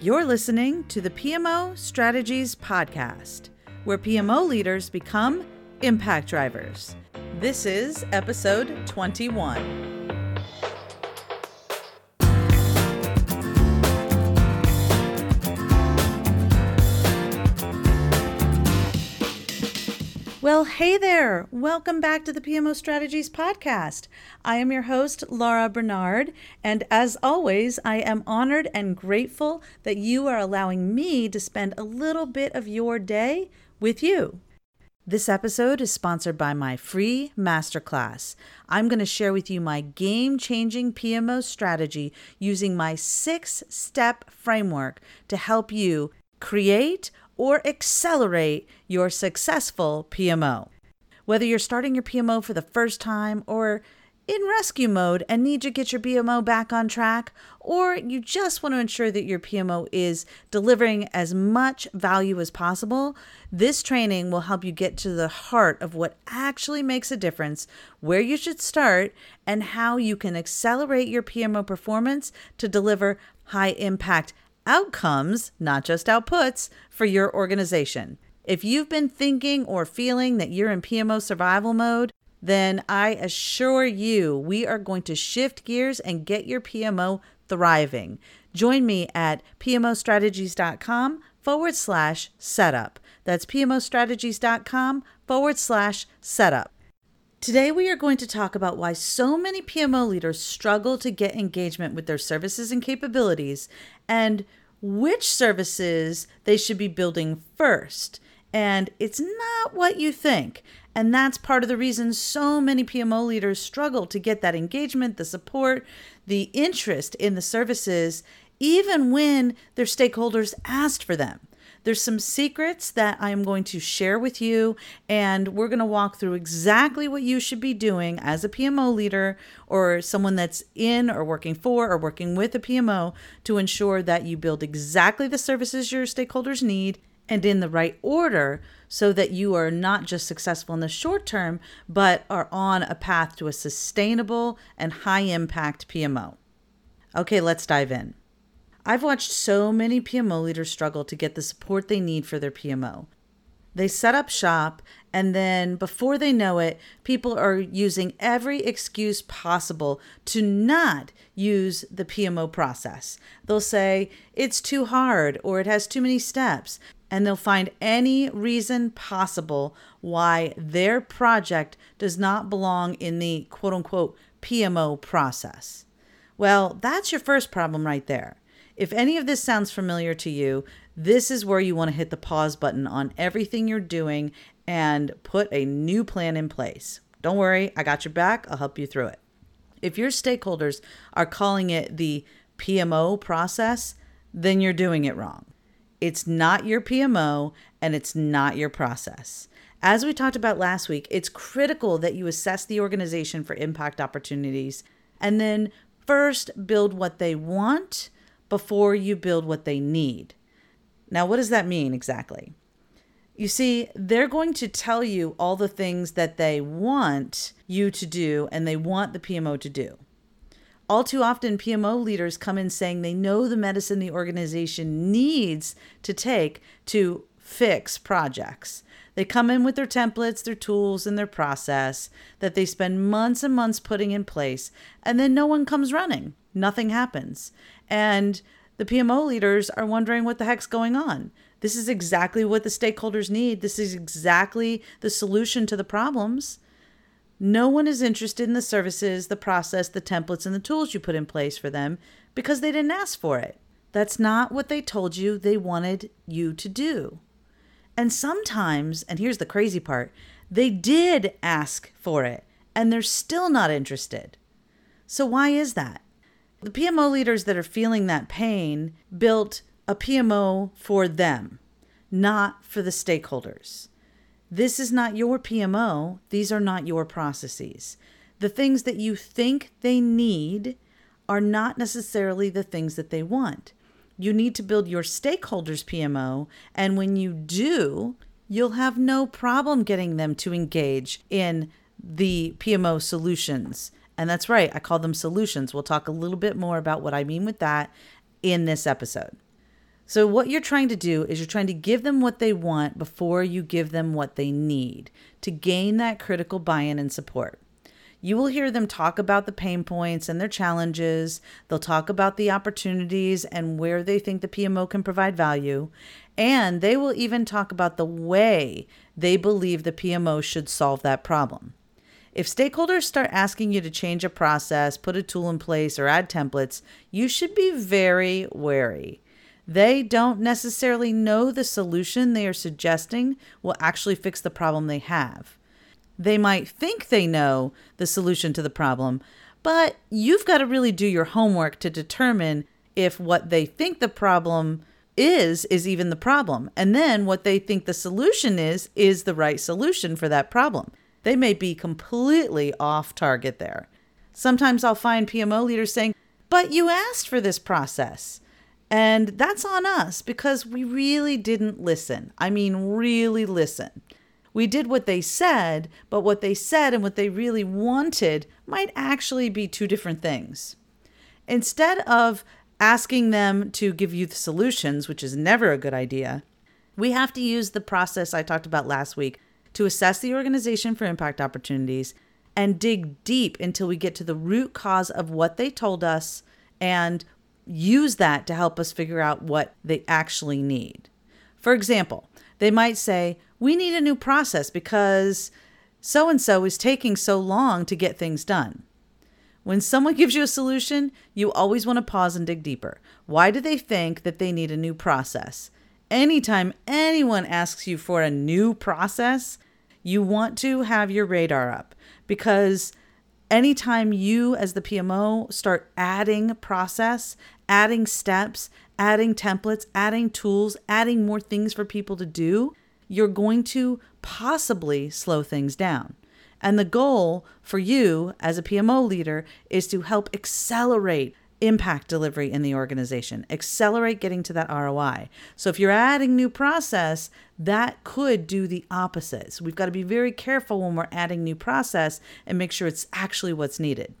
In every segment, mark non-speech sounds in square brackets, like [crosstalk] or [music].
You're listening to the PMO Strategies Podcast, where PMO leaders become impact drivers. This is episode 21. Well, hey there. Welcome back to the PMO Strategies Podcast. I am your host, Laura Barnard, and as always, I am honored and grateful that you are allowing me to spend a little bit of your day with you. This episode is sponsored by my free masterclass. I'm going to share with you my game changing PMO strategy using my six step framework to help you create or accelerate your successful PMO. Whether you're starting your PMO for the first time or in rescue mode and need to get your PMO back on track, or you just want to ensure that your PMO is delivering as much value as possible, this training will help you get to the heart of what actually makes a difference, where you should start, and how you can accelerate your PMO performance to deliver high impact outcomes, not just outputs, for your organization. If you've been thinking or feeling that you're in PMO survival mode, then I assure you we are going to shift gears and get your PMO thriving. Join me at PMOstrategies.com forward slash setup. That's PMOstrategies.com forward slash setup. Today, we are going to talk about why so many PMO leaders struggle to get engagement with their services and capabilities and which services they should be building first. And it's not what you think. And that's part of the reason so many PMO leaders struggle to get that engagement, the support, the interest in the services, even when their stakeholders asked for them. There's some secrets that I'm going to share with you, and we're going to walk through exactly what you should be doing as a PMO leader or someone that's in or working for or working with a PMO to ensure that you build exactly the services your stakeholders need and in the right order so that you are not just successful in the short term, but are on a path to a sustainable and high impact PMO. Okay, let's dive in. I've watched so many PMO leaders struggle to get the support they need for their PMO. They set up shop, and then before they know it, people are using every excuse possible to not use the PMO process. They'll say it's too hard or it has too many steps, and they'll find any reason possible why their project does not belong in the quote unquote PMO process. Well, that's your first problem right there. If any of this sounds familiar to you, this is where you want to hit the pause button on everything you're doing and put a new plan in place. Don't worry, I got your back. I'll help you through it. If your stakeholders are calling it the PMO process, then you're doing it wrong. It's not your PMO and it's not your process. As we talked about last week, it's critical that you assess the organization for impact opportunities and then first build what they want before you build what they need. Now, what does that mean exactly? You see, they're going to tell you all the things that they want you to do and they want the PMO to do. All too often, PMO leaders come in saying they know the medicine the organization needs to take to fix projects. They come in with their templates, their tools, and their process that they spend months and months putting in place, and then no one comes running. Nothing happens. And the PMO leaders are wondering what the heck's going on. This is exactly what the stakeholders need. This is exactly the solution to the problems. No one is interested in the services, the process, the templates, and the tools you put in place for them because they didn't ask for it. That's not what they told you they wanted you to do. And sometimes, and here's the crazy part, they did ask for it and they're still not interested. So, why is that? The PMO leaders that are feeling that pain built a PMO for them, not for the stakeholders. This is not your PMO. These are not your processes. The things that you think they need are not necessarily the things that they want. You need to build your stakeholders' PMO, and when you do, you'll have no problem getting them to engage in the PMO solutions and that's right, I call them solutions. We'll talk a little bit more about what I mean with that in this episode. So, what you're trying to do is you're trying to give them what they want before you give them what they need to gain that critical buy in and support. You will hear them talk about the pain points and their challenges. They'll talk about the opportunities and where they think the PMO can provide value. And they will even talk about the way they believe the PMO should solve that problem. If stakeholders start asking you to change a process, put a tool in place, or add templates, you should be very wary. They don't necessarily know the solution they are suggesting will actually fix the problem they have. They might think they know the solution to the problem, but you've got to really do your homework to determine if what they think the problem is is even the problem. And then what they think the solution is is the right solution for that problem. They may be completely off target there. Sometimes I'll find PMO leaders saying, But you asked for this process. And that's on us because we really didn't listen. I mean, really listen. We did what they said, but what they said and what they really wanted might actually be two different things. Instead of asking them to give you the solutions, which is never a good idea, we have to use the process I talked about last week to assess the organization for impact opportunities and dig deep until we get to the root cause of what they told us and use that to help us figure out what they actually need. For example, they might say, We need a new process because so and so is taking so long to get things done. When someone gives you a solution, you always want to pause and dig deeper. Why do they think that they need a new process? Anytime anyone asks you for a new process, you want to have your radar up because anytime you, as the PMO, start adding process, adding steps, adding templates, adding tools, adding more things for people to do, you're going to possibly slow things down. And the goal for you as a PMO leader is to help accelerate impact delivery in the organization, accelerate getting to that ROI. So if you're adding new process, that could do the opposite. So we've got to be very careful when we're adding new process and make sure it's actually what's needed.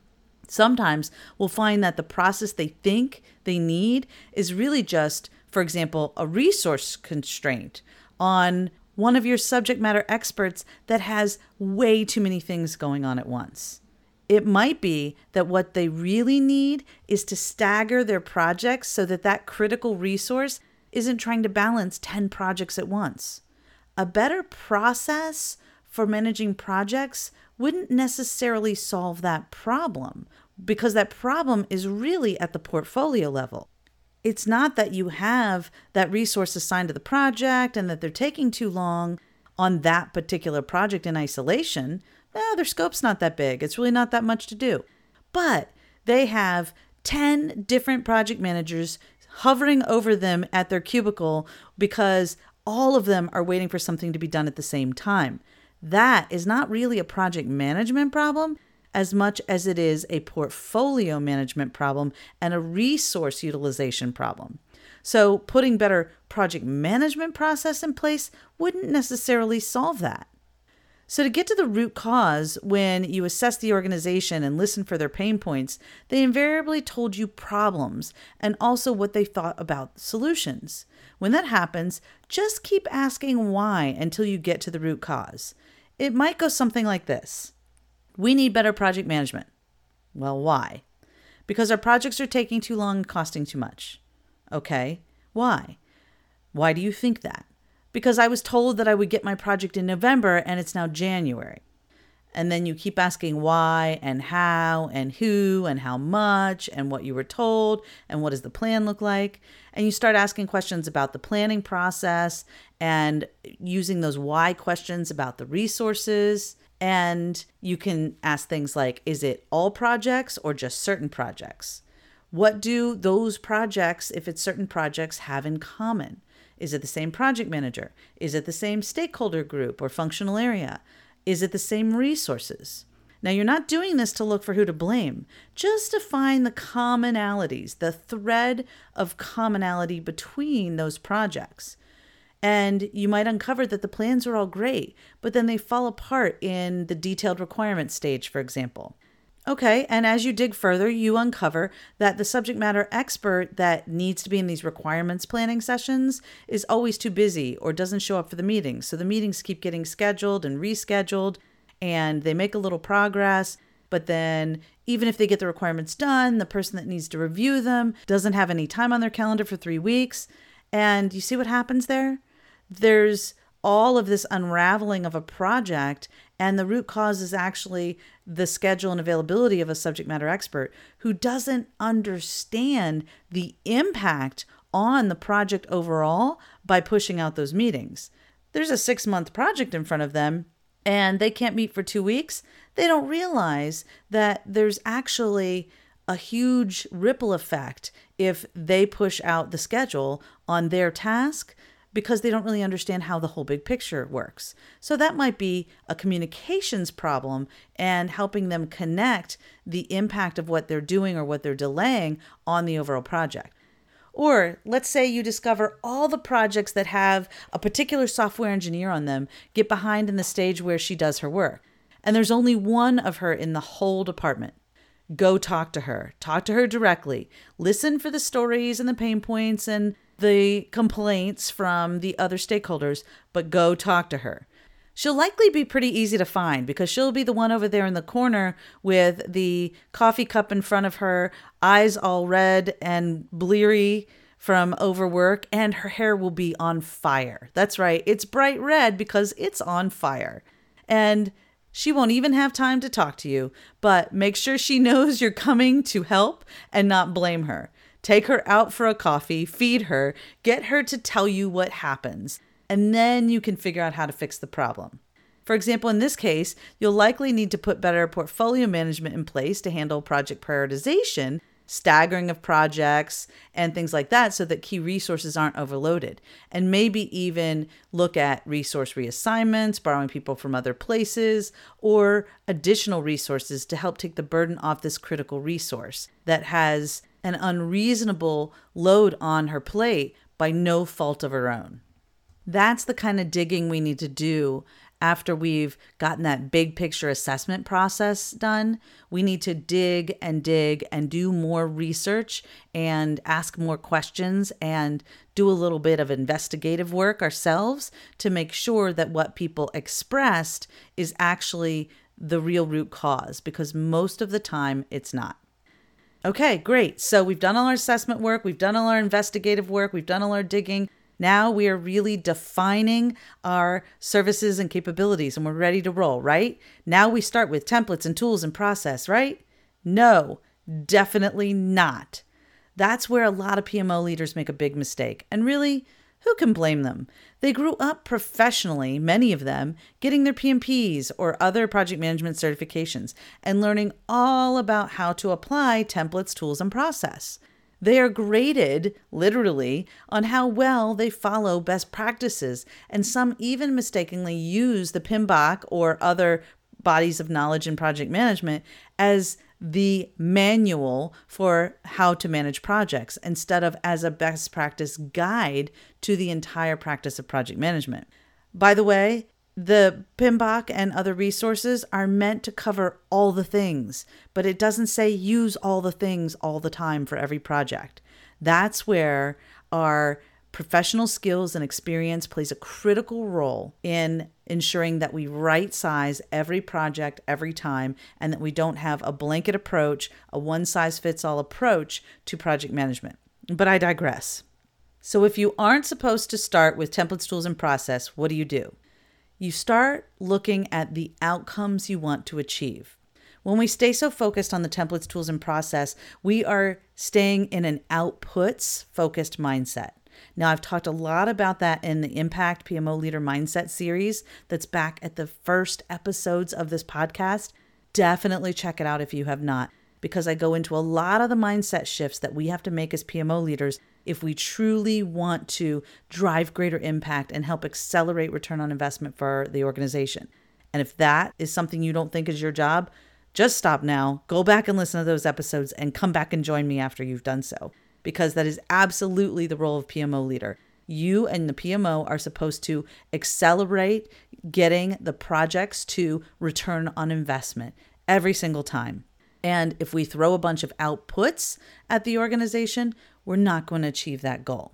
Sometimes we'll find that the process they think they need is really just, for example, a resource constraint on one of your subject matter experts that has way too many things going on at once. It might be that what they really need is to stagger their projects so that that critical resource isn't trying to balance 10 projects at once. A better process for managing projects wouldn't necessarily solve that problem because that problem is really at the portfolio level. It's not that you have that resource assigned to the project and that they're taking too long on that particular project in isolation well, their scope's not that big. It's really not that much to do. But they have 10 different project managers hovering over them at their cubicle because all of them are waiting for something to be done at the same time. That is not really a project management problem as much as it is a portfolio management problem and a resource utilization problem. So, putting better project management process in place wouldn't necessarily solve that. So, to get to the root cause, when you assess the organization and listen for their pain points, they invariably told you problems and also what they thought about solutions. When that happens, just keep asking why until you get to the root cause. It might go something like this We need better project management. Well, why? Because our projects are taking too long and costing too much. Okay, why? Why do you think that? Because I was told that I would get my project in November and it's now January. And then you keep asking why and how and who and how much and what you were told and what does the plan look like. And you start asking questions about the planning process and using those why questions about the resources. And you can ask things like Is it all projects or just certain projects? What do those projects, if it's certain projects, have in common? Is it the same project manager? Is it the same stakeholder group or functional area? Is it the same resources? Now, you're not doing this to look for who to blame, just to find the commonalities, the thread of commonality between those projects. And you might uncover that the plans are all great, but then they fall apart in the detailed requirements stage, for example. Okay, and as you dig further, you uncover that the subject matter expert that needs to be in these requirements planning sessions is always too busy or doesn't show up for the meetings. So the meetings keep getting scheduled and rescheduled, and they make a little progress. But then, even if they get the requirements done, the person that needs to review them doesn't have any time on their calendar for three weeks. And you see what happens there? There's all of this unraveling of a project, and the root cause is actually the schedule and availability of a subject matter expert who doesn't understand the impact on the project overall by pushing out those meetings. There's a six month project in front of them, and they can't meet for two weeks. They don't realize that there's actually a huge ripple effect if they push out the schedule on their task because they don't really understand how the whole big picture works. So that might be a communications problem and helping them connect the impact of what they're doing or what they're delaying on the overall project. Or let's say you discover all the projects that have a particular software engineer on them get behind in the stage where she does her work. And there's only one of her in the whole department. Go talk to her. Talk to her directly. Listen for the stories and the pain points and the complaints from the other stakeholders, but go talk to her. She'll likely be pretty easy to find because she'll be the one over there in the corner with the coffee cup in front of her, eyes all red and bleary from overwork, and her hair will be on fire. That's right, it's bright red because it's on fire. And she won't even have time to talk to you, but make sure she [laughs] knows you're coming to help and not blame her. Take her out for a coffee, feed her, get her to tell you what happens, and then you can figure out how to fix the problem. For example, in this case, you'll likely need to put better portfolio management in place to handle project prioritization, staggering of projects, and things like that so that key resources aren't overloaded. And maybe even look at resource reassignments, borrowing people from other places, or additional resources to help take the burden off this critical resource that has an unreasonable load on her plate by no fault of her own. That's the kind of digging we need to do after we've gotten that big picture assessment process done. We need to dig and dig and do more research and ask more questions and do a little bit of investigative work ourselves to make sure that what people expressed is actually the real root cause because most of the time it's not. Okay, great. So we've done all our assessment work, we've done all our investigative work, we've done all our digging. Now we are really defining our services and capabilities and we're ready to roll, right? Now we start with templates and tools and process, right? No, definitely not. That's where a lot of PMO leaders make a big mistake. And really, who can blame them? They grew up professionally, many of them, getting their PMPs or other project management certifications and learning all about how to apply templates, tools, and process. They are graded, literally, on how well they follow best practices, and some even mistakenly use the PMBOK or other bodies of knowledge in project management as the manual for how to manage projects instead of as a best practice guide to the entire practice of project management. By the way, the PMBOK and other resources are meant to cover all the things, but it doesn't say use all the things all the time for every project. That's where our professional skills and experience plays a critical role in ensuring that we right size every project every time and that we don't have a blanket approach, a one size fits all approach to project management. But I digress. So, if you aren't supposed to start with templates, tools, and process, what do you do? You start looking at the outcomes you want to achieve. When we stay so focused on the templates, tools, and process, we are staying in an outputs focused mindset. Now, I've talked a lot about that in the Impact PMO Leader Mindset series that's back at the first episodes of this podcast. Definitely check it out if you have not, because I go into a lot of the mindset shifts that we have to make as PMO leaders if we truly want to drive greater impact and help accelerate return on investment for the organization. And if that is something you don't think is your job, just stop now, go back and listen to those episodes, and come back and join me after you've done so because that is absolutely the role of PMO leader. You and the PMO are supposed to accelerate getting the projects to return on investment every single time. And if we throw a bunch of outputs at the organization, we're not going to achieve that goal.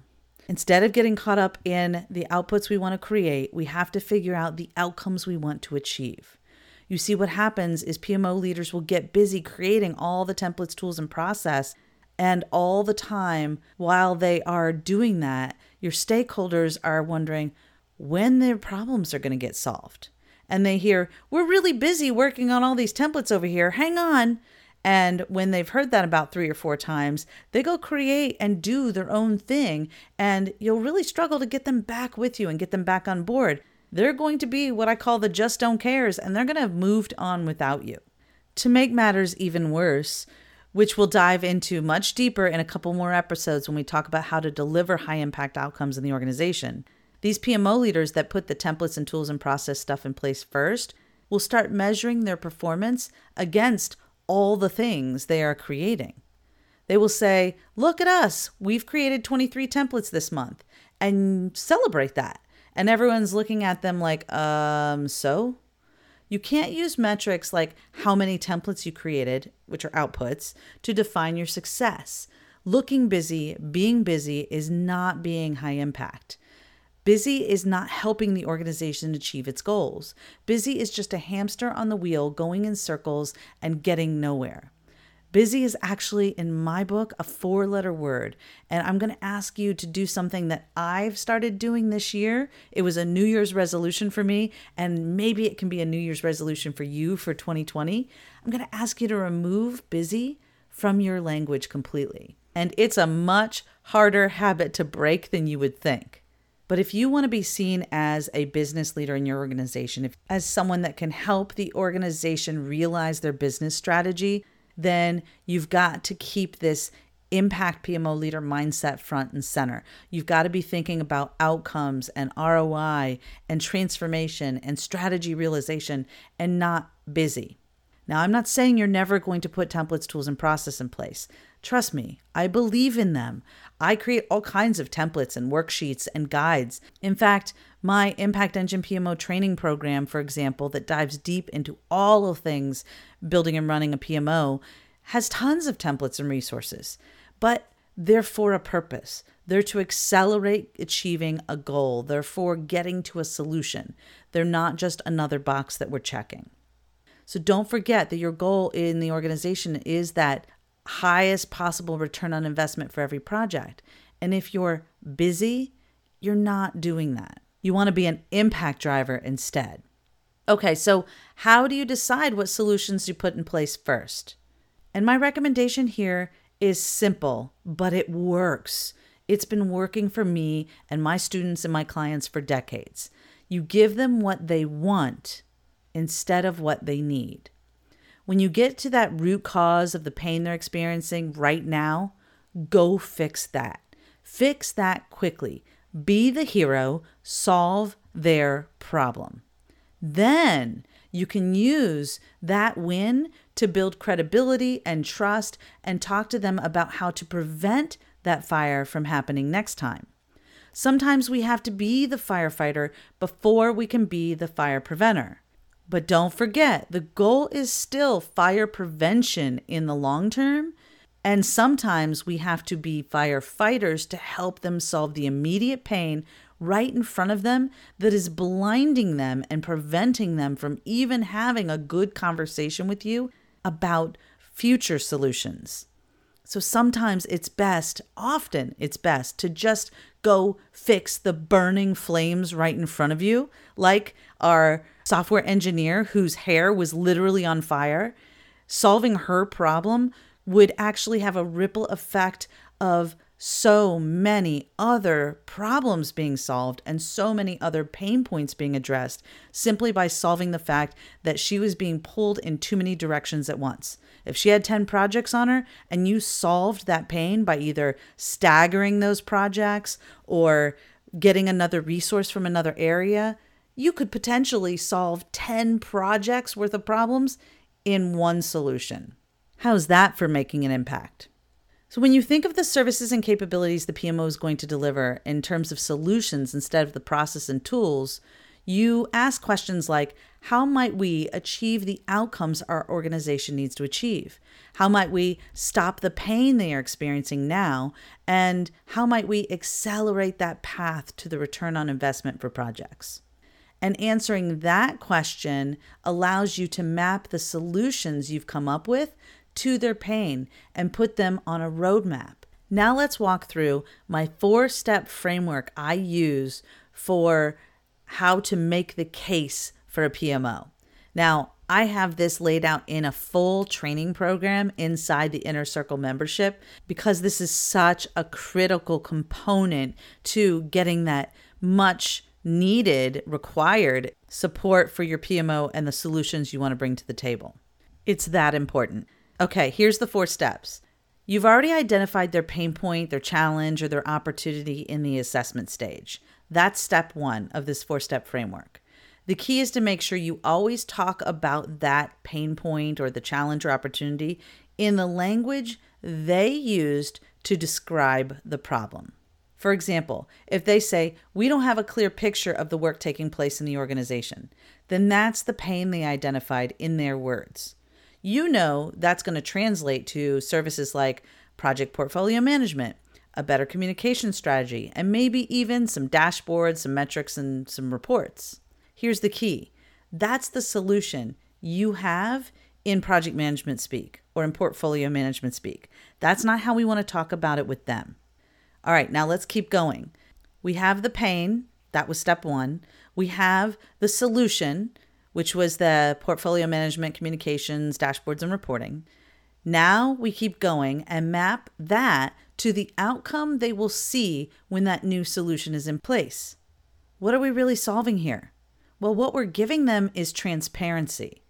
Instead of getting caught up in the outputs we want to create, we have to figure out the outcomes we want to achieve. You see, what happens is PMO leaders will get busy creating all the templates, tools, and process. And all the time while they are doing that, your stakeholders are wondering when their problems are going to get solved. And they hear, We're really busy working on all these templates over here. Hang on. And when they've heard that about three or four times, they go create and do their own thing. And you'll really struggle to get them back with you and get them back on board. They're going to be what I call the just don't cares, and they're going to have moved on without you. To make matters even worse, which we'll dive into much deeper in a couple more episodes when we talk about how to deliver high impact outcomes in the organization. These PMO leaders that put the templates and tools and process stuff in place first will start measuring their performance against all the things they are creating. They will say, Look at us, we've created 23 templates this month, and celebrate that. And everyone's looking at them like, um, so? You can't use metrics like how many templates you created, which are outputs, to define your success. Looking busy, being busy is not being high impact. Busy is not helping the organization achieve its goals. Busy is just a hamster on the wheel going in circles and getting nowhere. Busy is actually, in my book, a four letter word. And I'm going to ask you to do something that I've started doing this year. It was a New Year's resolution for me, and maybe it can be a New Year's resolution for you for 2020. I'm going to ask you to remove busy from your language completely. And it's a much harder habit to break than you would think. But if you want to be seen as a business leader in your organization, if, as someone that can help the organization realize their business strategy, then you've got to keep this impact PMO leader mindset front and center. You've got to be thinking about outcomes and ROI and transformation and strategy realization and not busy. Now, I'm not saying you're never going to put templates, tools, and process in place. Trust me, I believe in them. I create all kinds of templates and worksheets and guides. In fact, my Impact Engine PMO training program, for example, that dives deep into all of things building and running a PMO, has tons of templates and resources. But they're for a purpose. They're to accelerate achieving a goal. They're for getting to a solution. They're not just another box that we're checking. So don't forget that your goal in the organization is that highest possible return on investment for every project. And if you're busy, you're not doing that. You want to be an impact driver instead. Okay, so how do you decide what solutions you put in place first? And my recommendation here is simple, but it works. It's been working for me and my students and my clients for decades. You give them what they want instead of what they need. When you get to that root cause of the pain they're experiencing right now, go fix that. Fix that quickly. Be the hero, solve their problem. Then you can use that win to build credibility and trust and talk to them about how to prevent that fire from happening next time. Sometimes we have to be the firefighter before we can be the fire preventer. But don't forget, the goal is still fire prevention in the long term. And sometimes we have to be firefighters to help them solve the immediate pain right in front of them that is blinding them and preventing them from even having a good conversation with you about future solutions. So sometimes it's best, often it's best to just go fix the burning flames right in front of you, like our software engineer whose hair was literally on fire. Solving her problem would actually have a ripple effect of so many other problems being solved and so many other pain points being addressed simply by solving the fact that she was being pulled in too many directions at once. If she had 10 projects on her and you solved that pain by either staggering those projects or getting another resource from another area, you could potentially solve 10 projects worth of problems in one solution. How's that for making an impact? So, when you think of the services and capabilities the PMO is going to deliver in terms of solutions instead of the process and tools, you ask questions like how might we achieve the outcomes our organization needs to achieve? How might we stop the pain they are experiencing now? And how might we accelerate that path to the return on investment for projects? And answering that question allows you to map the solutions you've come up with to their pain and put them on a roadmap. Now, let's walk through my four step framework I use for how to make the case for a PMO. Now, I have this laid out in a full training program inside the Inner Circle membership because this is such a critical component to getting that much needed, required support for your PMO and the solutions you want to bring to the table. It's that important. Okay, here's the four steps. You've already identified their pain point, their challenge, or their opportunity in the assessment stage. That's step one of this four step framework. The key is to make sure you always talk about that pain point or the challenge or opportunity in the language they used to describe the problem. For example, if they say, We don't have a clear picture of the work taking place in the organization, then that's the pain they identified in their words. You know that's going to translate to services like project portfolio management, a better communication strategy, and maybe even some dashboards, some metrics, and some reports. Here's the key that's the solution you have in project management speak or in portfolio management speak. That's not how we want to talk about it with them. All right, now let's keep going. We have the pain, that was step one. We have the solution, which was the portfolio management, communications, dashboards, and reporting. Now we keep going and map that to the outcome they will see when that new solution is in place. What are we really solving here? Well, what we're giving them is transparency.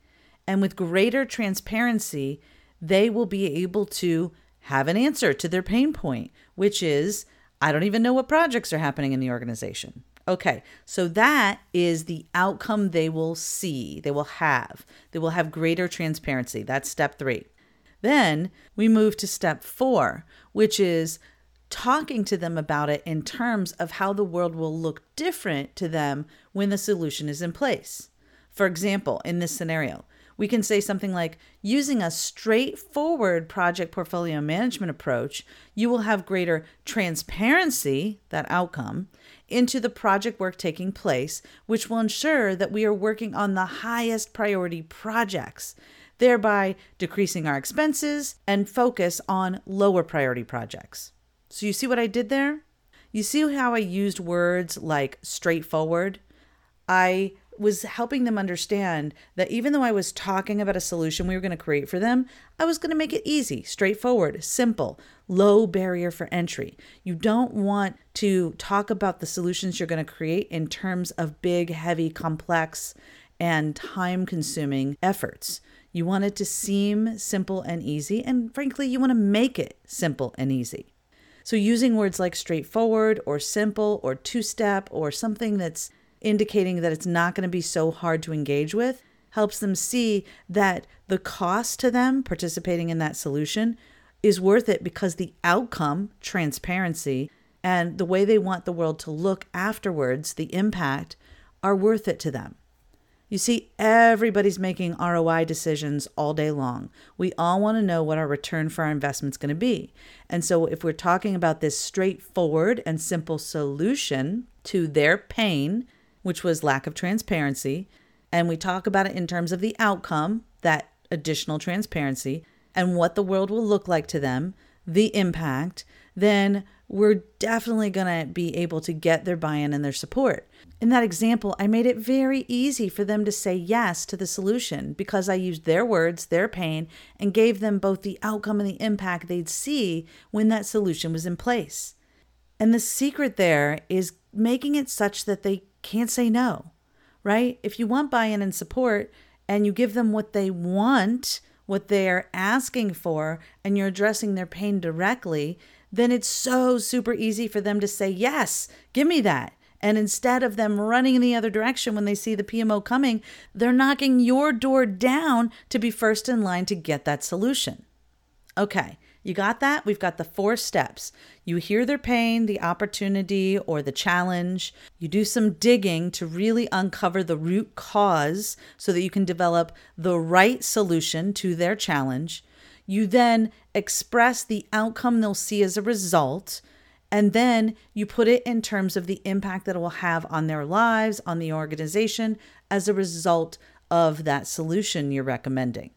And with greater transparency, they will be able to have an answer to their pain point, which is I don't even know what projects are happening in the organization. Okay, so that is the outcome they will see, they will have. They will have greater transparency. That's step three. Then we move to step four, which is talking to them about it in terms of how the world will look different to them when the solution is in place. For example, in this scenario, we can say something like using a straightforward project portfolio management approach, you will have greater transparency, that outcome, into the project work taking place, which will ensure that we are working on the highest priority projects, thereby decreasing our expenses and focus on lower priority projects. So, you see what I did there? You see how I used words like straightforward? I was helping them understand that even though I was talking about a solution we were going to create for them, I was going to make it easy, straightforward, simple, low barrier for entry. You don't want to talk about the solutions you're going to create in terms of big, heavy, complex, and time consuming efforts. You want it to seem simple and easy, and frankly, you want to make it simple and easy. So, using words like straightforward or simple or two step or something that's indicating that it's not going to be so hard to engage with, helps them see that the cost to them participating in that solution is worth it because the outcome, transparency, and the way they want the world to look afterwards, the impact, are worth it to them. You see, everybody's making ROI decisions all day long. We all want to know what our return for our investment is going to be. And so, if we're talking about this straightforward and simple solution to their pain, which was lack of transparency. And we talk about it in terms of the outcome, that additional transparency, and what the world will look like to them, the impact, then we're definitely going to be able to get their buy in and their support. In that example, I made it very easy for them to say yes to the solution because I used their words, their pain, and gave them both the outcome and the impact they'd see when that solution was in place. And the secret there is making it such that they can't say no, right? If you want buy in and support and you give them what they want, what they're asking for, and you're addressing their pain directly, then it's so super easy for them to say, Yes, give me that. And instead of them running in the other direction when they see the PMO coming, they're knocking your door down to be first in line to get that solution. Okay, You got that? We've got the four steps. You hear their pain, the opportunity, or the challenge. You do some digging to really uncover the root cause so that you can develop the right solution to their challenge. You then express the outcome they'll see as a result. And then you put it in terms of the impact that it will have on their lives, on the organization, as a result of that solution you're recommending.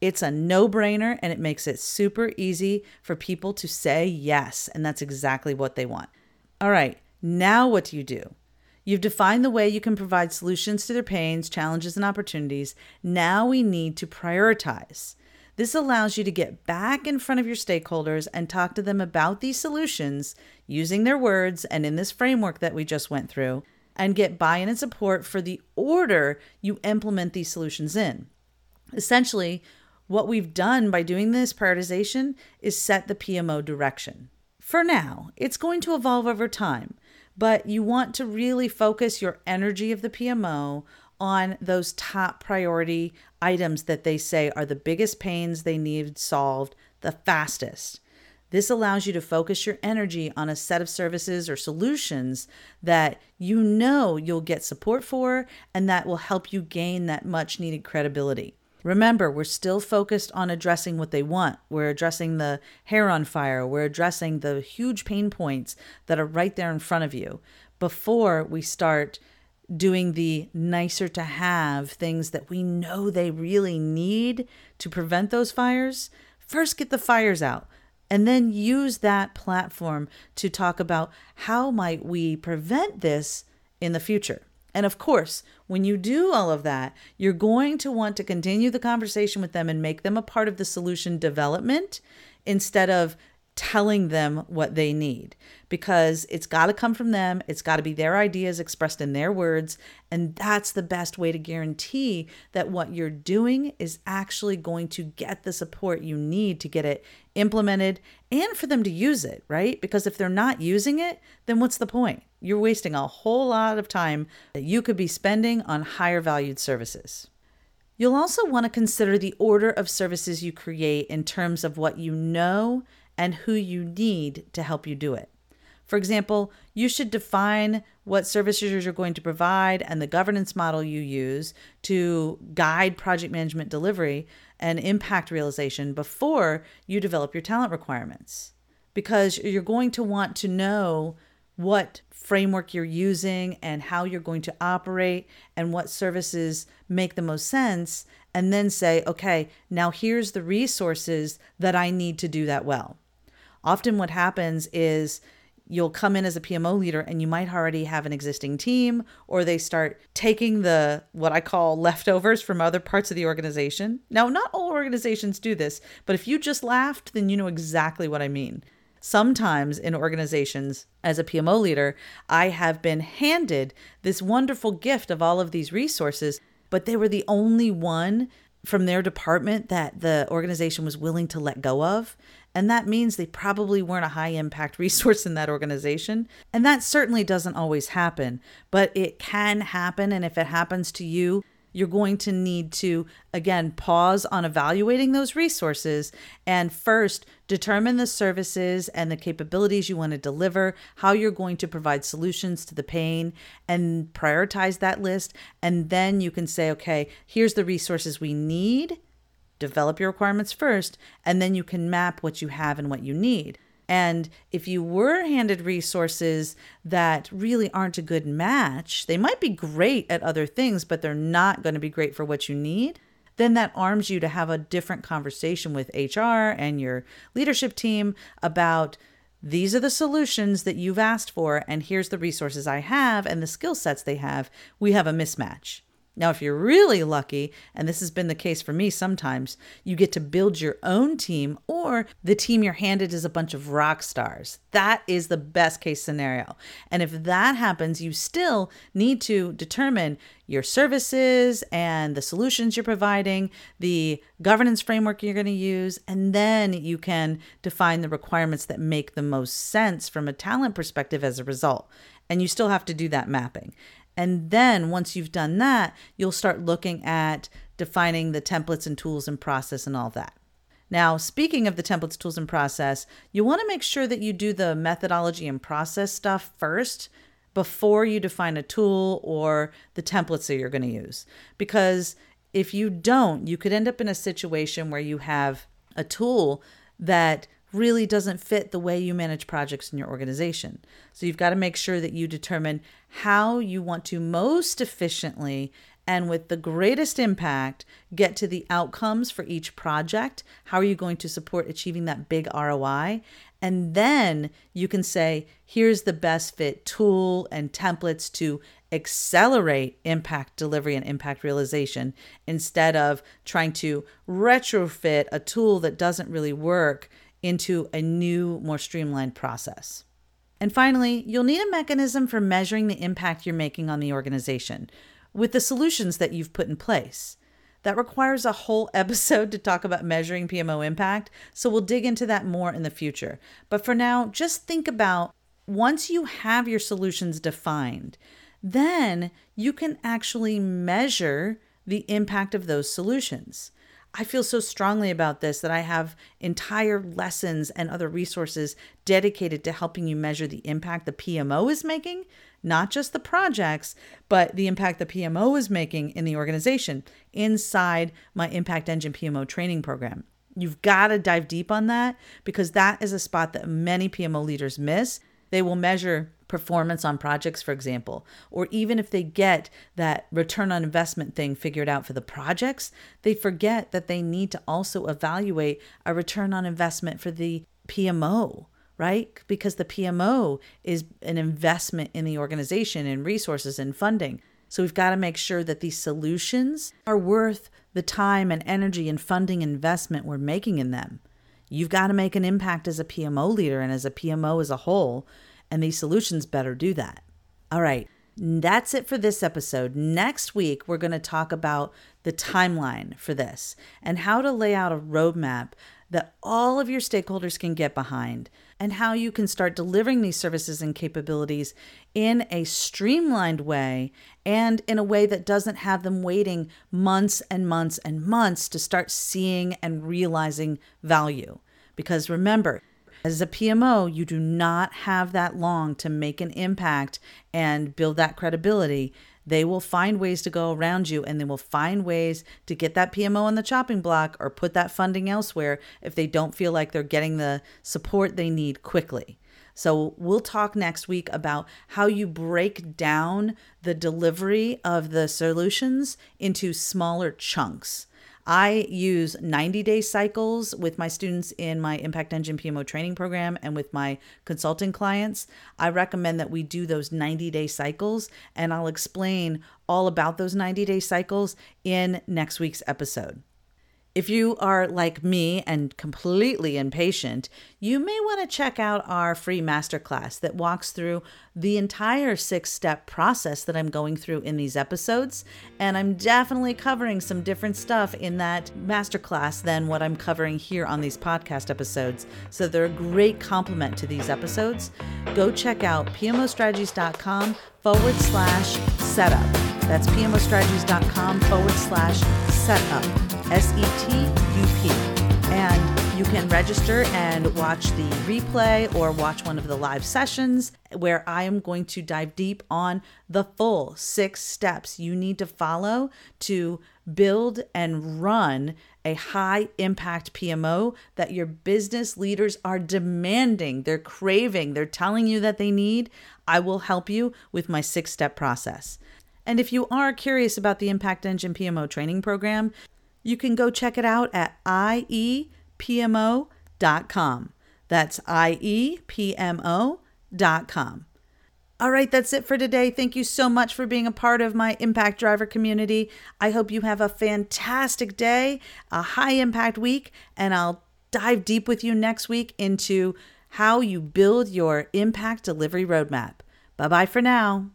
It's a no brainer and it makes it super easy for people to say yes. And that's exactly what they want. All right, now what do you do? You've defined the way you can provide solutions to their pains, challenges, and opportunities. Now we need to prioritize. This allows you to get back in front of your stakeholders and talk to them about these solutions using their words and in this framework that we just went through, and get buy in and support for the order you implement these solutions in. Essentially, what we've done by doing this prioritization is set the PMO direction. For now, it's going to evolve over time, but you want to really focus your energy of the PMO on those top priority items that they say are the biggest pains they need solved the fastest. This allows you to focus your energy on a set of services or solutions that you know you'll get support for and that will help you gain that much needed credibility. Remember, we're still focused on addressing what they want. We're addressing the hair on fire. We're addressing the huge pain points that are right there in front of you before we start doing the nicer to have things that we know they really need to prevent those fires. First, get the fires out and then use that platform to talk about how might we prevent this in the future. And of course, when you do all of that, you're going to want to continue the conversation with them and make them a part of the solution development instead of telling them what they need because it's got to come from them. It's got to be their ideas expressed in their words. And that's the best way to guarantee that what you're doing is actually going to get the support you need to get it implemented and for them to use it, right? Because if they're not using it, then what's the point? You're wasting a whole lot of time that you could be spending on higher valued services. You'll also want to consider the order of services you create in terms of what you know and who you need to help you do it. For example, you should define what services you're going to provide and the governance model you use to guide project management delivery and impact realization before you develop your talent requirements. Because you're going to want to know what framework you're using and how you're going to operate and what services make the most sense, and then say, okay, now here's the resources that I need to do that well. Often, what happens is you'll come in as a PMO leader and you might already have an existing team, or they start taking the what I call leftovers from other parts of the organization. Now, not all organizations do this, but if you just laughed, then you know exactly what I mean. Sometimes in organizations, as a PMO leader, I have been handed this wonderful gift of all of these resources, but they were the only one from their department that the organization was willing to let go of. And that means they probably weren't a high impact [laughs] resource in that organization. And that certainly doesn't always happen, but it can happen. And if it happens to you, you're going to need to, again, pause on evaluating those resources and first determine the services and the capabilities you want to deliver, how you're going to provide solutions to the pain, and prioritize that list. And then you can say, okay, here's the resources we need. Develop your requirements first, and then you can map what you have and what you need. And if you were handed resources that really aren't a good match, they might be great at other things, but they're not going to be great for what you need, then that arms you to have a different conversation with HR and your leadership team about these are the solutions that you've asked for, and here's the resources I have and the skill sets they have. We have a mismatch. Now, if you're really lucky, and this has been the case for me sometimes, you get to build your own team, or the team you're handed is a bunch of rock stars. That is the best case scenario. And if that happens, you still need to determine your services and the solutions you're providing, the governance framework you're going to use, and then you can define the requirements that make the most sense from a talent perspective as a result. And you still have to do that mapping. And then once you've done that, you'll start looking at defining the templates and tools and process and all that. Now, speaking of the templates, tools, and process, you want to make sure that you do the methodology and process stuff first before you define a tool or the templates that you're going to use. Because if you don't, you could end up in a situation where you have a tool that really doesn't fit the way you manage projects in your organization. So you've got to make sure that you determine how you want to most efficiently and with the greatest impact get to the outcomes for each project. How are you going to support achieving that big ROI? And then you can say, here's the best fit tool and templates to accelerate impact delivery and impact realization instead of trying to retrofit a tool that doesn't really work into a new, more streamlined process. And finally, you'll need a mechanism for measuring the impact you're making on the organization with the solutions that you've put in place. That requires a whole [laughs] episode to talk about measuring PMO impact, so we'll dig into that more in the future. But for now, just think about once you have your solutions defined, then you can actually measure the impact of those solutions. I feel so strongly about this that I have entire lessons and other resources dedicated to helping you measure the impact the PMO is making, not just the projects, but the impact the PMO is making in the organization inside my Impact Engine PMO training program. You've got to dive deep on that because that is a spot that many PMO leaders miss. They will measure performance on projects, for example, or even if they get that return on investment thing figured out for the projects, they forget that they need to also evaluate a return on investment for the PMO, right? Because the PMO is an investment in the organization and resources and funding. So we've got to make sure that these solutions are worth the time and energy and funding investment we're making in them. You've got to make an impact as a PMO leader and as a PMO as a whole and these solutions better do that. All right, that's it for this episode. Next week, we're going to talk about the timeline for this and how to lay out a roadmap that all of your stakeholders can get behind and how you can start delivering these services and capabilities in a streamlined way and in a way that doesn't have them waiting months and months and months to start seeing and realizing value. Because remember, as a PMO, you do not have that long to make an impact and build that credibility. They will find ways to go around you and they will find ways to get that PMO on the chopping block or put that funding elsewhere if they don't feel like they're getting the support they need quickly. So, we'll talk next week about how you break down the delivery of the solutions into smaller chunks. I use 90 day cycles with my students in my Impact Engine PMO training program and with my consulting clients. I recommend that we do those 90 day cycles, and I'll explain all about those 90 day cycles in next week's episode. If you are like me and completely impatient, you may want to check out our free masterclass that walks through the entire six step process that I'm going through in these episodes. And I'm definitely covering some different stuff in that masterclass than what I'm covering here on these podcast episodes. So they're a great complement to these episodes. Go check out pmostrategies.com forward slash setup. That's pmostrategies.com forward slash setup. S E T U P. And you can register and watch the replay or watch one of the live sessions where I am going to dive deep on the full six steps you need to follow to build and run a high impact PMO that your business leaders are demanding, they're craving, they're telling you that they need. I will help you with my six step process. And if you are curious about the Impact Engine PMO training program, you can go check it out at iepmo.com. That's iepmo.com. All right, that's it for today. Thank you so much for being a part of my Impact Driver community. I hope you have a fantastic day, a high impact week, and I'll dive deep with you next week into how you build your impact delivery roadmap. Bye bye for now.